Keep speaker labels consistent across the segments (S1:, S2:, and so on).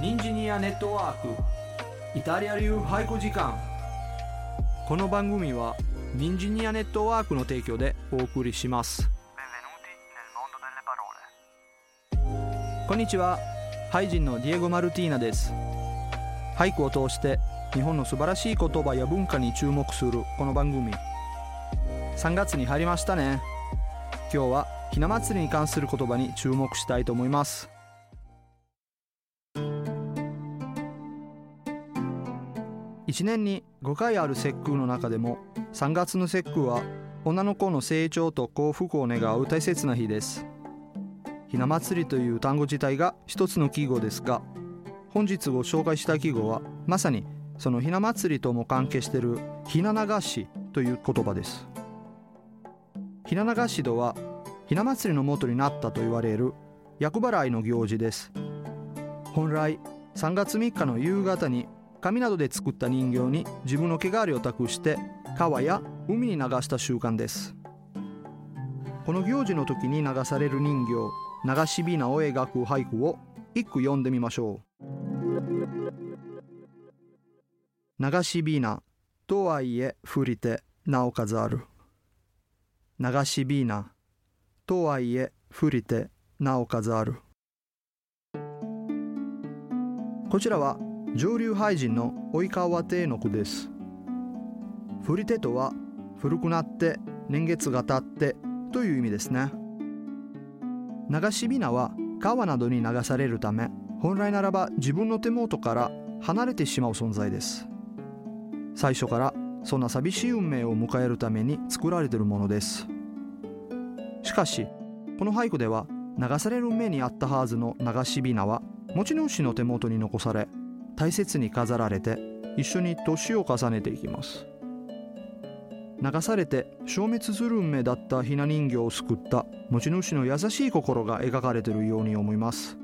S1: ニンジニアネットワークイタリア流俳句時間この番組はニンジニアネットワークの提供でお送りします。こんにちは。ハイジンのディエゴ・マルティーナです。俳句を通して日本の素晴らしい言葉や文化に注目するこの番組3月に入りましたね。今日はひな祭りに関する言葉に注目したいと思います。1年に5回ある節句の中でも3月の節句は女の子の成長と幸福を願う大切な日です。ひな祭りという単語自体が一つの記号ですが本日ご紹介した記号はまさにそのひな祭りとも関係しているひな流しという言葉です。ひな流しとはひな祭りの元になったと言われる厄払いの行事です。本来3月3日の夕方に紙などで作った人形に自分の毛刈りを託して川や海に流した習慣です。この行事の時に流される人形流しびなを描く俳句を一句読んでみましょう。流しびなとはいえ降りてなおかずある。流しびな。とはいえ降りてなおかずある。こちらは上流俳人の及川亭の句です。降り手とは古くなって年月が経ってという意味ですね。流しびなは川などに流されるため本来ならば自分の手元から離れてしまう存在です。最初からそんな寂しい運命を迎えるために作られているものです。しかしこの俳句では流される運命にあったはずの流しびなは持ち主の手元に残され大切に飾られて一緒に年を重ねていきます。流されて消滅する運命だったひな人形を救った持ち主の優しい心が描かれているように思います。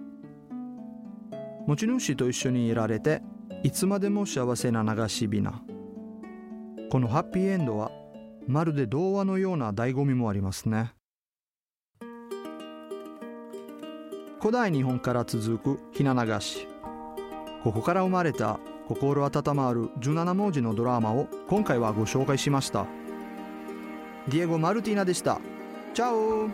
S1: 持ち主と一緒にいられていつまでも幸せな流しびな。このハッピーエンドはまるで童話のような醍醐味もありますね。古代日本から続くひな流し。ここから生まれた心温まる17文字のドラマを今回はご紹介しました。ディエゴ・マルティナでした。チャオ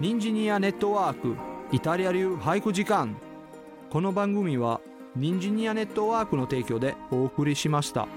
S1: ニンジニアネットワークイタリア流俳句時間。この番組はニンジニアネットワークの提供でお送りしました。